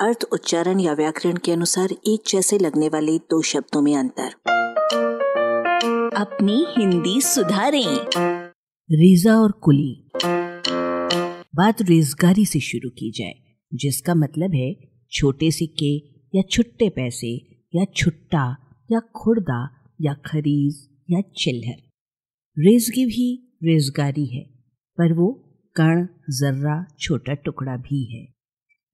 अर्थ, उच्चारण या व्याकरण के अनुसार एक जैसे लगने वाले दो शब्दों में अंतर। अपनी हिंदी सुधारें। रेजा और कुली। बात रेजगारी से शुरू की जाए, जिसका मतलब है छोटे सिक्के या छुट्टे पैसे या छुट्टा या खुर्दा या खरीज या चिल्हर। रेजगी भी रेजगारी है, पर वो कण, जर्रा, छोटा टुकड़ा भी है।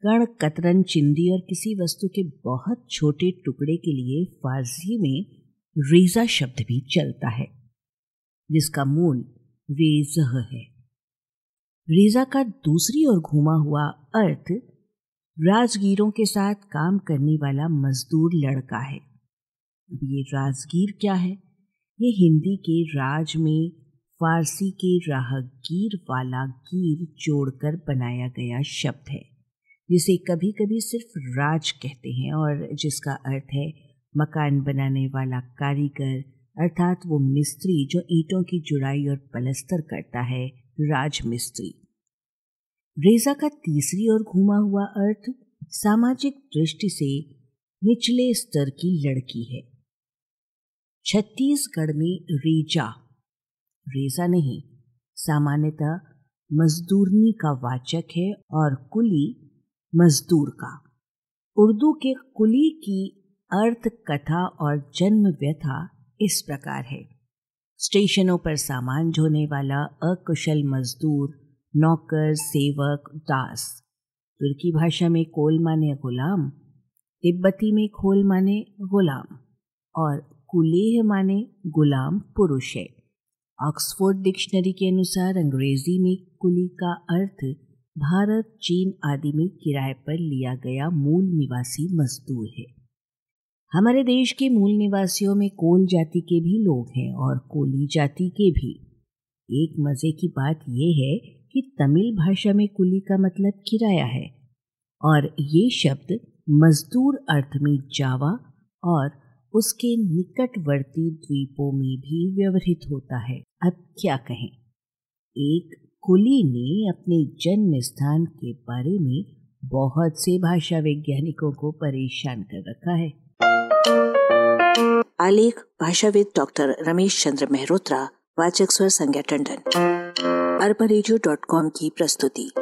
कण, कतरन, चिंदी और किसी वस्तु के बहुत छोटे टुकड़े के लिए फारसी में रेजा शब्द भी चलता है, जिसका मूल रेजह है। रेजा का दूसरी ओर घूमा हुआ अर्थ राजगीरों के साथ काम करने वाला मजदूर लड़का है। अब ये राजगीर क्या है? ये हिंदी के राज में फारसी के राहगीर वाला गीर जोड़कर बनाया गया शब्द है। जिसे कभी कभी सिर्फ़ राज कहते हैं और जिसका अर्थ है मकान बनाने वाला कारीगर, अर्थात वो मिस्त्री जो ईंटों की जुड़ाई और पलस्तर करता है राज मिस्त्री रेजा का तीसरी और घूमा हुआ अर्थ सामाजिक दृष्टि से निचले स्तर की लड़की है। छत्तीसगढ़ में रेजा। रेजा नहीं, सामान्यतः मजदूरनी का वाचक है और कुली मजदूर का। उर्दू के कुली की अर्थ कथा और जन्म व्यथा इस प्रकार है। स्टेशनों पर सामान ढोने वाला अकुशल मजदूर, नौकर, सेवक, दास। तुर्की भाषा में कोल माने गुलाम, तिब्बती में खोल माने गुलाम और कुलेह माने गुलाम पुरुष है। ऑक्सफोर्ड डिक्शनरी के अनुसार अंग्रेज़ी में कुली का अर्थ भारत, चीन आदि में किराए पर लिया गया मूल निवासी मजदूर है। हमारे देश के मूल निवासियों में कोल जाति के भी लोग हैं और कोली जाति के भी। एक मज़े की बात यह है कि तमिल भाषा में कुली का मतलब किराया है और ये शब्द मजदूर अर्थ में जावा और उसके निकटवर्ती द्वीपों में भी व्यवहित होता है। अब क्या कहें? एक कुली ने अपने जन्म स्थान के बारे में बहुत से भाषा वैज्ञानिकों को परेशान कर रखा है। आलेख, भाषाविद डॉक्टर रमेश चंद्र मेहरोत्रा, वाचक स्वर संज्ञा टंडन। अरबा की प्रस्तुति।